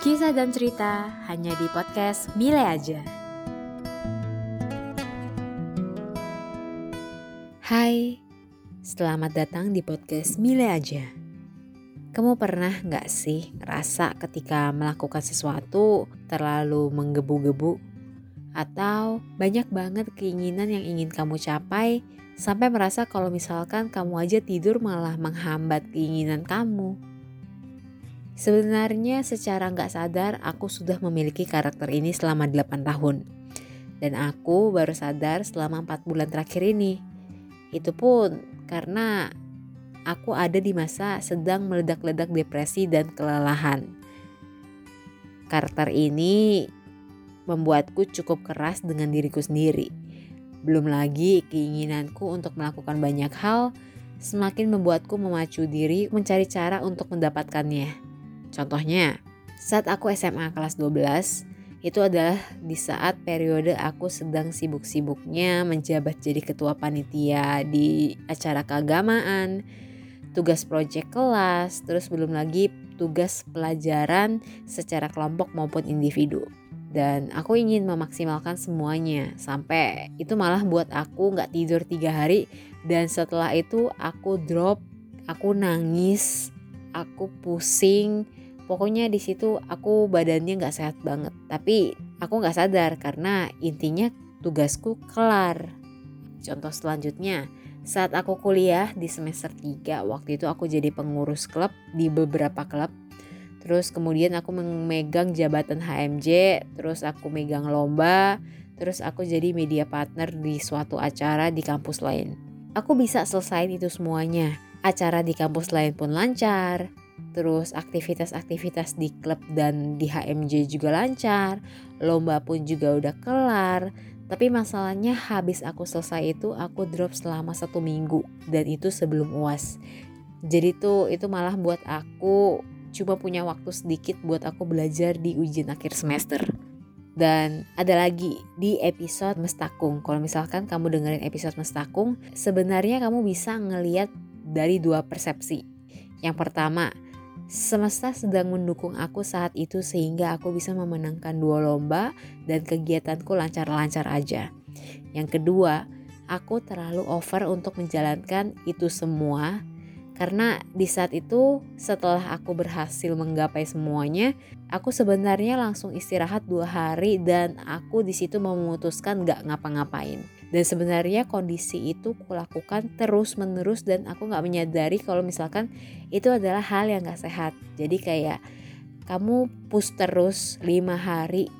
Kisah dan cerita hanya di podcast Mile aja. Hai, selamat datang di podcast Mile aja. Kamu pernah gak sih ngerasa ketika melakukan sesuatu terlalu menggebu-gebu? Atau banyak banget keinginan yang ingin kamu capai sampai merasa kalau misalkan kamu aja tidur malah menghambat keinginan kamu? Sebenarnya secara nggak sadar aku sudah memiliki karakter ini selama 8 tahun. Dan aku baru sadar selama 4 bulan terakhir ini. Itu pun karena aku ada di masa sedang meledak-ledak depresi dan kelelahan. Karakter ini membuatku cukup keras dengan diriku sendiri. Belum lagi keinginanku untuk melakukan banyak hal semakin membuatku memacu diri mencari cara untuk mendapatkannya. Contohnya, saat aku SMA kelas 12, itu adalah di saat periode aku sedang sibuk-sibuknya menjabat jadi ketua panitia di acara keagamaan, tugas proyek kelas, terus belum lagi tugas pelajaran secara kelompok maupun individu. Dan aku ingin memaksimalkan semuanya sampai itu malah buat aku nggak tidur tiga hari dan setelah itu aku drop, aku nangis, aku pusing, pokoknya di situ aku badannya nggak sehat banget. Tapi aku nggak sadar karena intinya tugasku kelar. Contoh selanjutnya saat aku kuliah di semester 3 waktu itu aku jadi pengurus klub di beberapa klub. Terus kemudian aku memegang jabatan HMJ terus aku megang lomba terus aku jadi media partner di suatu acara di kampus lain. Aku bisa selesaiin itu semuanya. Acara di kampus lain pun lancar Terus aktivitas-aktivitas di klub dan di HMJ juga lancar, lomba pun juga udah kelar. Tapi masalahnya habis aku selesai itu aku drop selama satu minggu dan itu sebelum uas. Jadi tuh itu malah buat aku cuma punya waktu sedikit buat aku belajar di ujian akhir semester. Dan ada lagi di episode Mestakung. Kalau misalkan kamu dengerin episode Mestakung, sebenarnya kamu bisa ngeliat dari dua persepsi. Yang pertama, Semesta sedang mendukung aku saat itu sehingga aku bisa memenangkan dua lomba dan kegiatanku lancar-lancar aja. Yang kedua, aku terlalu over untuk menjalankan itu semua karena di saat itu setelah aku berhasil menggapai semuanya, aku sebenarnya langsung istirahat dua hari dan aku di situ memutuskan gak ngapa-ngapain. Dan sebenarnya kondisi itu kulakukan terus menerus dan aku gak menyadari kalau misalkan itu adalah hal yang gak sehat. Jadi kayak kamu push terus 5 hari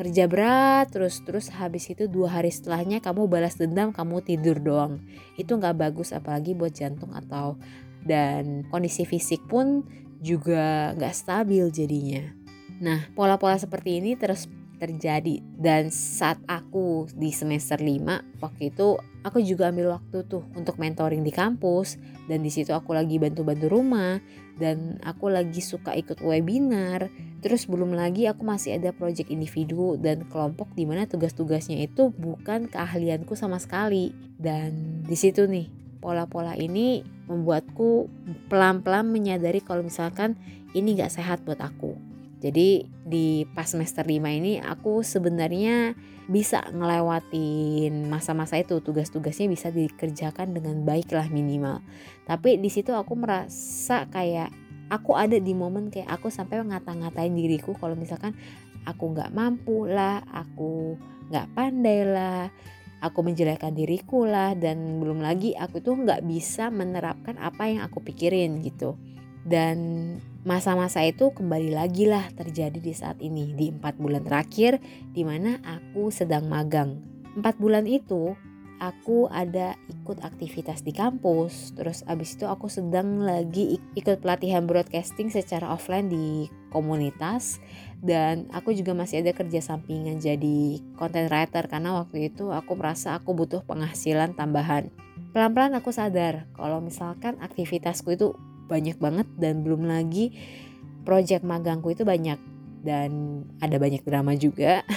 kerja berat terus terus habis itu dua hari setelahnya kamu balas dendam kamu tidur doang itu nggak bagus apalagi buat jantung atau dan kondisi fisik pun juga nggak stabil jadinya nah pola-pola seperti ini terus terjadi. Dan saat aku di semester 5 waktu itu aku juga ambil waktu tuh untuk mentoring di kampus. Dan di situ aku lagi bantu-bantu rumah. Dan aku lagi suka ikut webinar. Terus belum lagi aku masih ada project individu dan kelompok di mana tugas-tugasnya itu bukan keahlianku sama sekali. Dan di situ nih pola-pola ini membuatku pelan-pelan menyadari kalau misalkan ini gak sehat buat aku jadi di pas semester 5 ini aku sebenarnya bisa ngelewatin masa-masa itu tugas-tugasnya bisa dikerjakan dengan baik lah minimal. Tapi di situ aku merasa kayak aku ada di momen kayak aku sampai ngata-ngatain diriku kalau misalkan aku nggak mampu lah, aku nggak pandai lah, aku menjelekkan diriku lah dan belum lagi aku tuh nggak bisa menerapkan apa yang aku pikirin gitu. Dan masa-masa itu kembali lagi lah terjadi di saat ini di empat bulan terakhir di mana aku sedang magang. Empat bulan itu aku ada ikut aktivitas di kampus, terus abis itu aku sedang lagi ikut pelatihan broadcasting secara offline di komunitas dan aku juga masih ada kerja sampingan jadi content writer karena waktu itu aku merasa aku butuh penghasilan tambahan. Pelan-pelan aku sadar kalau misalkan aktivitasku itu banyak banget dan belum lagi project magangku itu banyak dan ada banyak drama juga.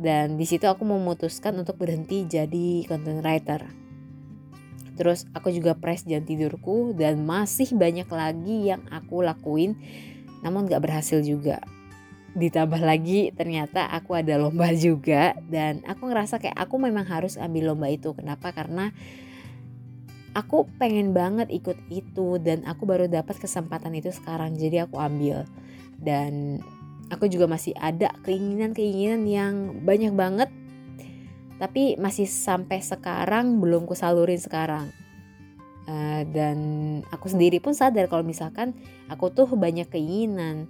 Dan di situ aku memutuskan untuk berhenti jadi content writer. Terus aku juga press jam tidurku dan masih banyak lagi yang aku lakuin namun gak berhasil juga. Ditambah lagi ternyata aku ada lomba juga dan aku ngerasa kayak aku memang harus ambil lomba itu. Kenapa? Karena aku pengen banget ikut itu dan aku baru dapat kesempatan itu sekarang jadi aku ambil. Dan aku juga masih ada keinginan-keinginan yang banyak banget tapi masih sampai sekarang belum kusalurin sekarang. Uh, dan aku sendiri pun sadar kalau misalkan aku tuh banyak keinginan.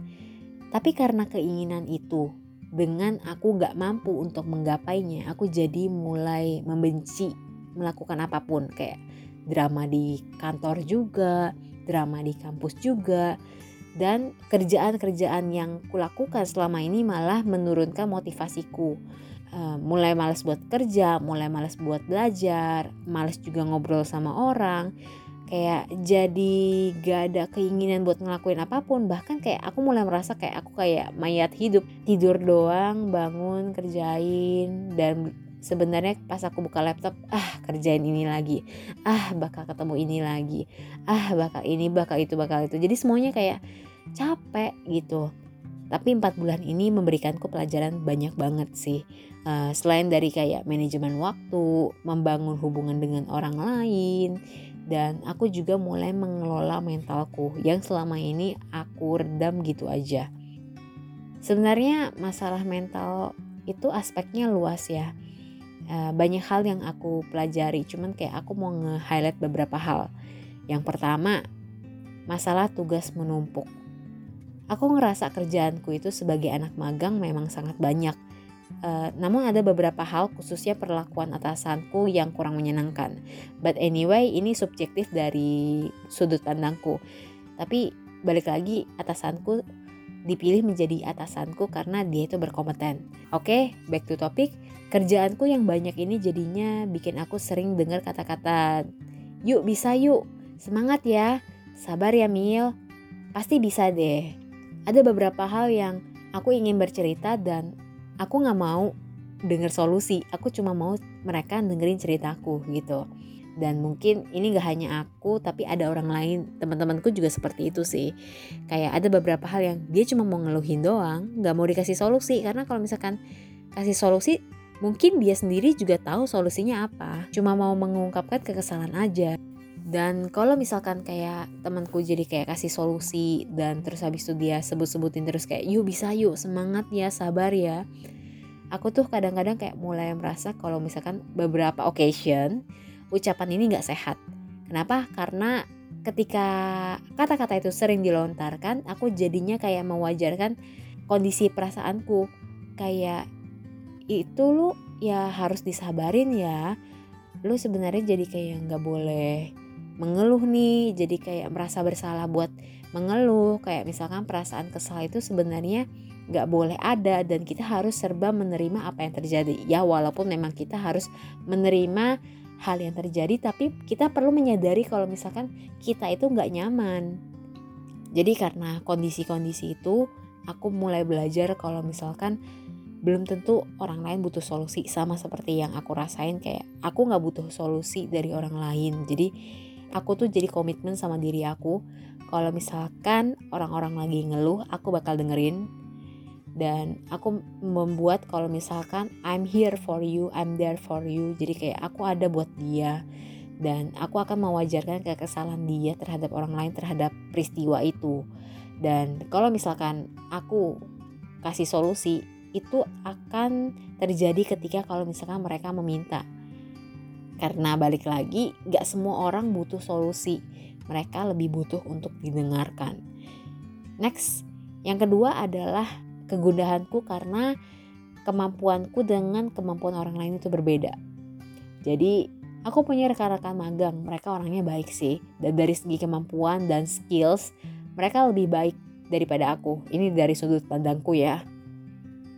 Tapi karena keinginan itu, dengan aku gak mampu untuk menggapainya, aku jadi mulai membenci melakukan apa pun. Kayak drama di kantor juga, drama di kampus juga. Dan kerjaan-kerjaan yang kulakukan selama ini malah menurunkan motivasiku. Uh, mulai males buat kerja, mulai males buat belajar, males juga ngobrol sama orang, kayak jadi gak ada keinginan buat ngelakuin apa pun bahkan kayak aku mulai merasa kayak aku kayak mayat hidup tidur doang bangun kerjain dan sebenarnya pas aku buka laptop ah kerjain ini lagi. Ah bakal ketemu ini lagi. Ah bakal ini bakal itu bakal itu. Jadi semuanya kayak capek gitu. Tapi empat bulan ini memberikanku pelajaran banyak banget sih. Uh, selain dari kayak manajemen waktu membangun hubungan dengan orang lain dan aku juga mulai mengelola mentalku. Yang selama ini aku redam gitu aja. Sebenarnya masalah mental itu aspeknya luas ya. Eh, banyak hal yang aku pelajari, cuman kayak aku mau nge-highlight beberapa hal. Yang pertama, masalah tugas menumpuk. Aku ngerasa kerjaanku itu sebagai anak magang memang sangat banyak Uh, namun ada beberapa hal khususnya perlakuan atasanku yang kurang menyenangkan. But anyway, ini subjektif dari sudut pandangku. Tapi balik lagi atasanku dipilih menjadi atasanku karena dia itu berkompeten. Oke, okay, back to topic. Kerjaanku yang banyak ini jadinya bikin aku sering dengar kata-kata, "Yuk bisa yuk, semangat ya, sabar ya Mil, pasti bisa deh." Ada beberapa hal yang aku ingin bercerita dan aku nggak mau denger solusi aku cuma mau mereka dengerin ceritaku gitu dan mungkin ini gak hanya aku tapi ada orang lain teman-temanku juga seperti itu sih. Kayak ada beberapa hal yang dia cuma mau ngeluhin doang nggak mau dikasih solusi. Karena kalau misalkan kasih solusi mungkin dia sendiri juga tahu solusinya apa. Cuma mau mengungkapkan kekesalan aja. Dan kalau misalkan kayak temanku jadi kayak kasih solusi dan terus habis itu dia sebut-sebutin terus kayak yuk bisa yuk semangat ya sabar ya. Aku tuh kadang-kadang kayak mulai merasa kalau misalkan beberapa occasion ucapan ini nggak sehat. Kenapa? Karena ketika kata-kata itu sering dilontarkan aku jadinya kayak mewajarkan kondisi perasaanku. Kayak itu lu ya harus disabarin ya. Lu sebenarnya jadi kayak nggak boleh mengeluh nih jadi kayak merasa bersalah buat mengeluh. Kayak misalkan perasaan kesal itu sebenarnya nggak boleh ada dan kita harus serba menerima apa yang terjadi. Ya walaupun memang kita harus menerima hal yang terjadi tapi kita perlu menyadari kalau misalkan kita itu nggak nyaman. Jadi karena kondisi-kondisi itu aku mulai belajar kalau misalkan belum tentu orang lain butuh solusi sama seperti yang aku rasain kayak aku nggak butuh solusi dari orang lain. Jadi aku tuh jadi komitmen sama diri aku. Kalau misalkan orang-orang lagi ngeluh aku bakal dengerin dan aku membuat kalau misalkan I'm here for you, I'm there for you. Jadi kayak aku ada buat dia dan aku akan mewajarkan kekesalan dia terhadap orang lain terhadap peristiwa itu. Dan kalau misalkan aku kasih solusi itu akan terjadi ketika kalau misalkan mereka meminta karena balik lagi, gak semua orang butuh solusi. Mereka lebih butuh untuk didengarkan. Next, yang kedua adalah kegundahanku karena kemampuanku dengan kemampuan orang lain itu berbeda. Jadi, aku punya rekan-rekan magang, mereka orangnya baik sih. Dan dari segi kemampuan dan skills, mereka lebih baik daripada aku. Ini dari sudut pandangku ya.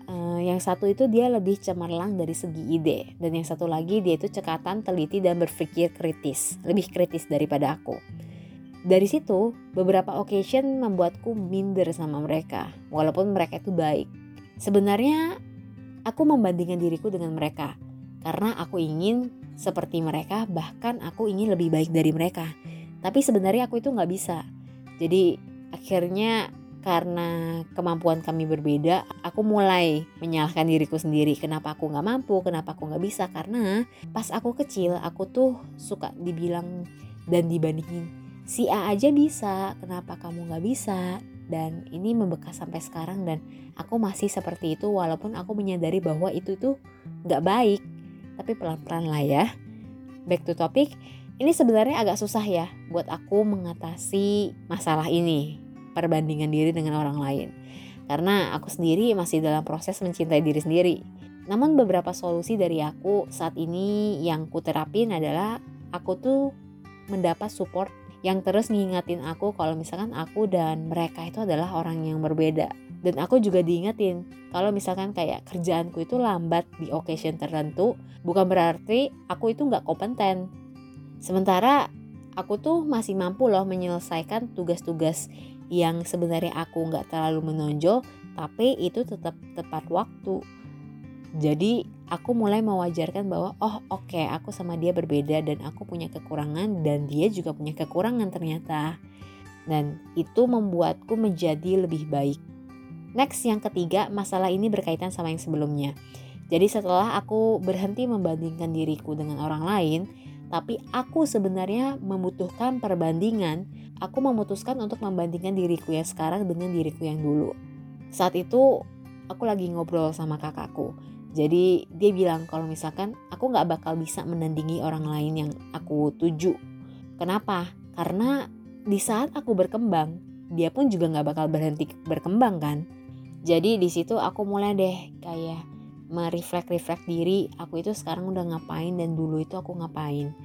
Uh, yang satu itu dia lebih cemerlang dari segi ide dan yang satu lagi dia itu cekatan, teliti dan berpikir kritis, lebih kritis daripada aku. Dari situ, beberapa occasion membuatku minder sama mereka, walaupun mereka itu baik. Sebenarnya, aku membandingkan diriku dengan mereka, karena aku ingin seperti mereka, bahkan aku ingin lebih baik dari mereka. Tapi sebenarnya aku itu nggak bisa. Jadi akhirnya karena kemampuan kami berbeda, aku mulai menyalahkan diriku sendiri. Kenapa aku nggak mampu? Kenapa aku nggak bisa? Karena pas aku kecil, aku tuh suka dibilang dan dibandingin. Si A aja bisa, kenapa kamu nggak bisa? Dan ini membekas sampai sekarang dan aku masih seperti itu walaupun aku menyadari bahwa itu tuh nggak baik. Tapi pelan-pelan lah ya. Back to topic, ini sebenarnya agak susah ya buat aku mengatasi masalah ini perbandingan diri dengan orang lain. Karena aku sendiri masih dalam proses mencintai diri sendiri. Namun beberapa solusi dari aku saat ini yang ku terapin adalah aku tuh mendapat support yang terus ngingatin aku kalau misalkan aku dan mereka itu adalah orang yang berbeda. Dan aku juga diingetin kalau misalkan kayak kerjaanku itu lambat di occasion tertentu, bukan berarti aku itu nggak kompeten. Sementara aku tuh masih mampu loh menyelesaikan tugas-tugas yang sebenarnya aku nggak terlalu menonjol tapi itu tetap tepat waktu jadi aku mulai mewajarkan bahwa oh oke okay, aku sama dia berbeda dan aku punya kekurangan dan dia juga punya kekurangan ternyata dan itu membuatku menjadi lebih baik next yang ketiga masalah ini berkaitan sama yang sebelumnya jadi setelah aku berhenti membandingkan diriku dengan orang lain tapi aku sebenarnya membutuhkan perbandingan aku memutuskan untuk membandingkan diriku yang sekarang dengan diriku yang dulu. Saat itu aku lagi ngobrol sama kakakku. Jadi dia bilang kalau misalkan aku nggak bakal bisa menandingi orang lain yang aku tuju. Kenapa? Karena di saat aku berkembang, dia pun juga nggak bakal berhenti berkembang kan. Jadi di situ aku mulai deh kayak mereflek-reflek diri, aku itu sekarang udah ngapain dan dulu itu aku ngapain.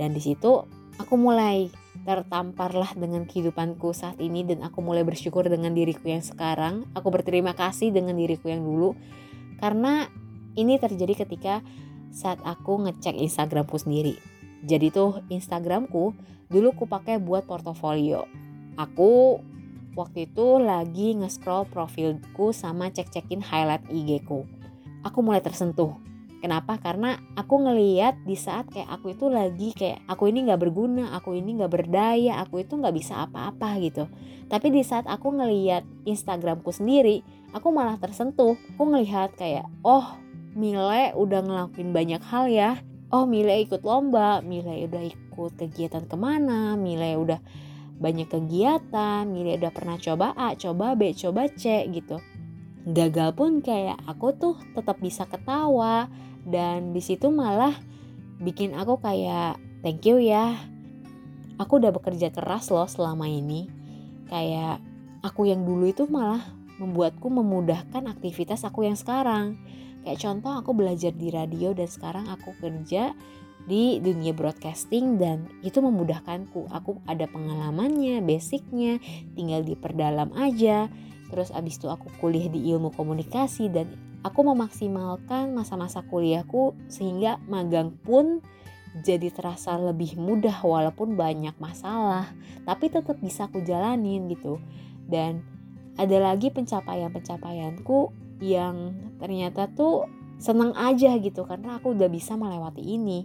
Dan di situ aku mulai tertamparlah dengan kehidupanku saat ini dan aku mulai bersyukur dengan diriku yang sekarang. Aku berterima kasih dengan diriku yang dulu karena ini terjadi ketika saat aku ngecek Instagramku sendiri. Jadi tuh Instagramku dulu ku pakai buat portofolio. Aku waktu itu lagi nge-scroll profilku sama cek-cekin highlight IG ku. Aku mulai tersentuh Kenapa? Karena aku ngeliat di saat kayak aku itu lagi kayak aku ini nggak berguna, aku ini nggak berdaya, aku itu nggak bisa apa-apa gitu. Tapi di saat aku ngeliat Instagramku sendiri, aku malah tersentuh. Aku ngelihat kayak, oh Mile udah ngelakuin banyak hal ya. Oh Mile ikut lomba, Mile udah ikut kegiatan ke mana, Mile udah banyak kegiatan, Mile udah pernah coba A, coba B, coba C gitu. Gagal pun kayak aku tuh tetap bisa ketawa, dan di situ malah bikin aku kayak thank you ya aku udah bekerja keras loh selama ini kayak aku yang dulu itu malah membuatku memudahkan aktivitas aku yang sekarang kayak contoh aku belajar di radio dan sekarang aku kerja di dunia broadcasting dan itu memudahkanku. Aku ada pengalamannya basicnya tinggal diperdalam aja. Terus abis itu aku kuliah di ilmu komunikasi dan aku memaksimalkan masa-masa kuliahku sehingga magang pun jadi terasa lebih mudah walaupun banyak masalah tapi tetap bisa aku jalanin gitu. Dan ada lagi pencapaian-pencapaianku yang ternyata tuh seneng aja gitu karena aku udah bisa melewati ini.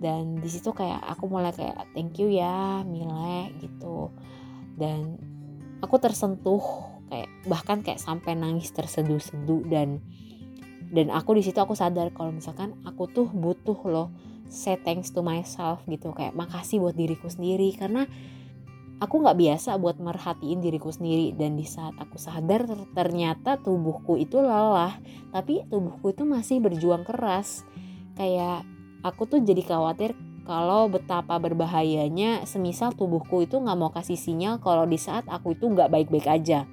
Dan di situ kayak aku mulai kayak thank you ya Mile gitu. Dan aku tersentuh kayak bahkan kayak sampai nangis terseduh-seduh dan dan aku di situ aku sadar kalau misalkan aku tuh butuh loh say thanks to myself gitu. Kayak makasih buat diriku sendiri karena aku nggak biasa buat merhatiin diriku sendiri dan di saat aku sadar ternyata tubuhku itu lelah tapi tubuhku itu masih berjuang keras. Kayak aku tuh jadi khawatir kalau betapa berbahayanya semisal tubuhku itu nggak mau kasih sinyal kalau di saat aku itu nggak baik-baik aja.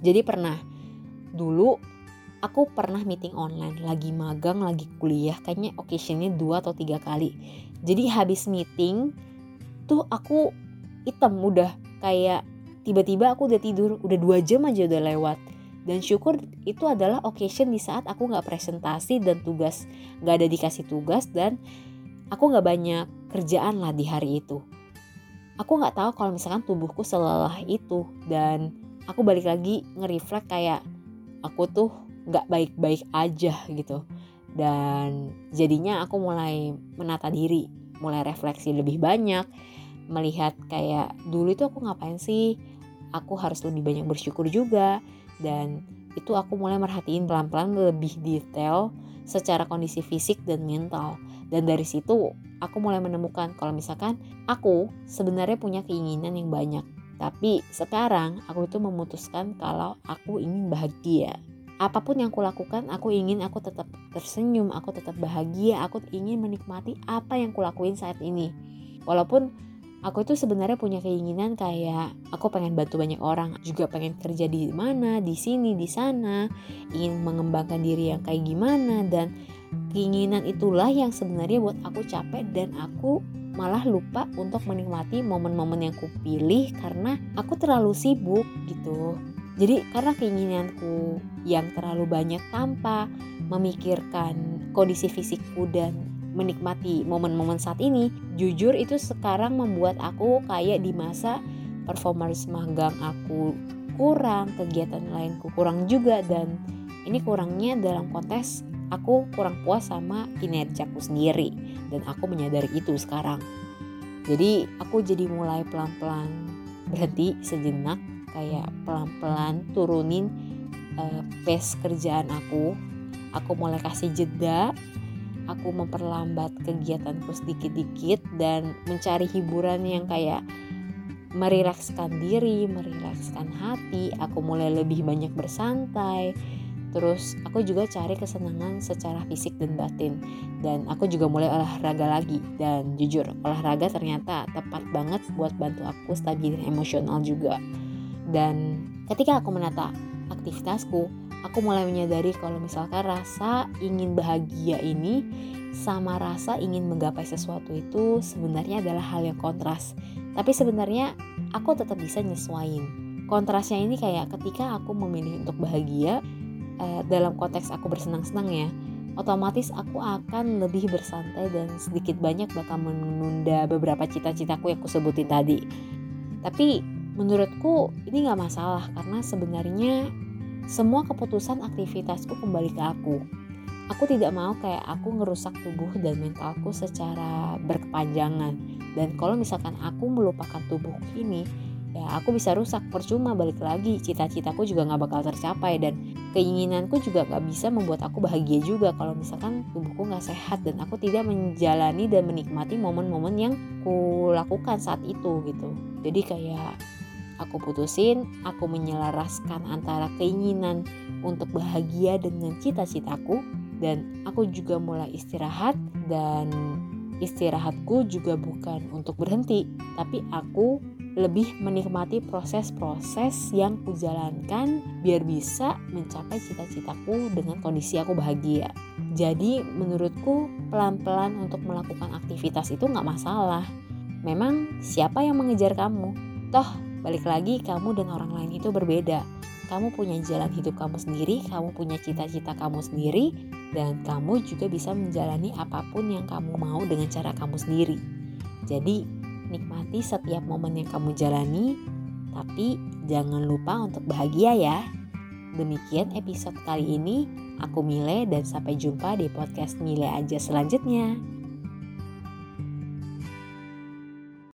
Jadi pernah dulu aku pernah meeting online lagi magang lagi kuliah kayaknya occasionnya dua atau tiga kali. Jadi habis meeting tuh aku hitam udah kayak tiba-tiba aku udah tidur udah dua jam aja udah lewat. Dan syukur itu adalah occasion di saat aku nggak presentasi dan tugas nggak ada dikasih tugas dan aku nggak banyak kerjaan lah di hari itu. Aku nggak tahu kalau misalkan tubuhku selelah itu dan aku balik lagi nge-reflect kayak aku tuh nggak baik-baik aja gitu. Dan jadinya aku mulai menata diri mulai refleksi lebih banyak melihat kayak dulu itu aku ngapain sih aku harus lebih banyak bersyukur juga dan itu aku mulai merhatiin pelan-pelan lebih detail secara kondisi fisik dan mental. Dan dari situ aku mulai menemukan kalau misalkan aku sebenarnya punya keinginan yang banyak. Tapi sekarang aku itu memutuskan kalau aku ingin bahagia. Apa pun yang aku lakukan, aku ingin aku tetap tersenyum, aku tetap bahagia, aku ingin menikmati apa yang kulakuin saat ini. Walaupun aku itu sebenarnya punya keinginan kayak aku pengen bantu banyak orang juga pengen kerja di mana di sini di sana ingin mengembangkan diri yang kayak gimana dan keinginan itulah yang sebenarnya buat aku capek dan aku malah lupa untuk menikmati momen-momen yang kupilih karena aku terlalu sibuk gitu. Jadi karena keinginanku yang terlalu banyak tanpa memikirkan kondisi fisikku dan menikmati momen-momen saat ini jujur itu sekarang membuat aku kayak di masa performance magang aku kurang kegiatan lainku kurang juga dan ini kurangnya dalam konteks aku kurang puas sama kinerjaku sendiri dan aku menyadari itu sekarang. Jadi aku jadi mulai pelan-pelan berhenti sejenak kayak pelan-pelan turunin uh, pace kerjaan aku. Aku mulai kasih jeda aku memperlambat kegiatanku sedikit-dikit dan mencari hiburan yang kayak merilekskan diri, merilekskan hati, aku mulai lebih banyak bersantai. Terus aku juga cari kesenangan secara fisik dan batin dan aku juga mulai olahraga lagi dan jujur olahraga ternyata tepat banget buat bantu aku stabilin emosional juga. Dan ketika aku menata aktivitasku, aku mulai menyadari kalau misalkan rasa ingin bahagia ini sama rasa ingin menggapai sesuatu itu sebenarnya adalah hal yang kontras. Tapi sebenarnya aku tetap bisa nyesuain. Kontrasnya ini kayak ketika aku memilih untuk bahagia eh, dalam konteks aku bersenang-senang ya, otomatis aku akan lebih bersantai dan sedikit banyak bakal menunda beberapa cita-citaku yang aku sebutin tadi. Tapi menurutku ini nggak masalah karena sebenarnya semua keputusan aktivitasku kembali ke aku. Aku tidak mau kayak aku ngerusak tubuh dan mentalku secara berkepanjangan. Dan kalau misalkan aku melupakan tubuhku ini, ya aku bisa rusak percuma balik lagi cita-citaku juga nggak bakal tercapai dan keinginanku juga nggak bisa membuat aku bahagia juga kalau misalkan tubuhku nggak sehat dan aku tidak menjalani dan menikmati momen-momen yang ku lakukan saat itu gitu jadi kayak Aku putusin, aku menyelaraskan antara keinginan untuk bahagia dengan cita-citaku dan aku juga mulai istirahat dan istirahatku juga bukan untuk berhenti, tapi aku lebih menikmati proses-proses yang kujalankan biar bisa mencapai cita-citaku dengan kondisi aku bahagia. Jadi menurutku pelan-pelan untuk melakukan aktivitas itu nggak masalah. Memang siapa yang mengejar kamu? Toh Balik lagi, kamu dan orang lain itu berbeda. Kamu punya jalan hidup kamu sendiri, kamu punya cita-cita kamu sendiri, dan kamu juga bisa menjalani apa pun yang kamu mau dengan cara kamu sendiri. Jadi, nikmati setiap momen yang kamu jalani, tapi jangan lupa untuk bahagia ya. Demikian episode kali ini. Aku Mile dan sampai jumpa di podcast Mile aja selanjutnya.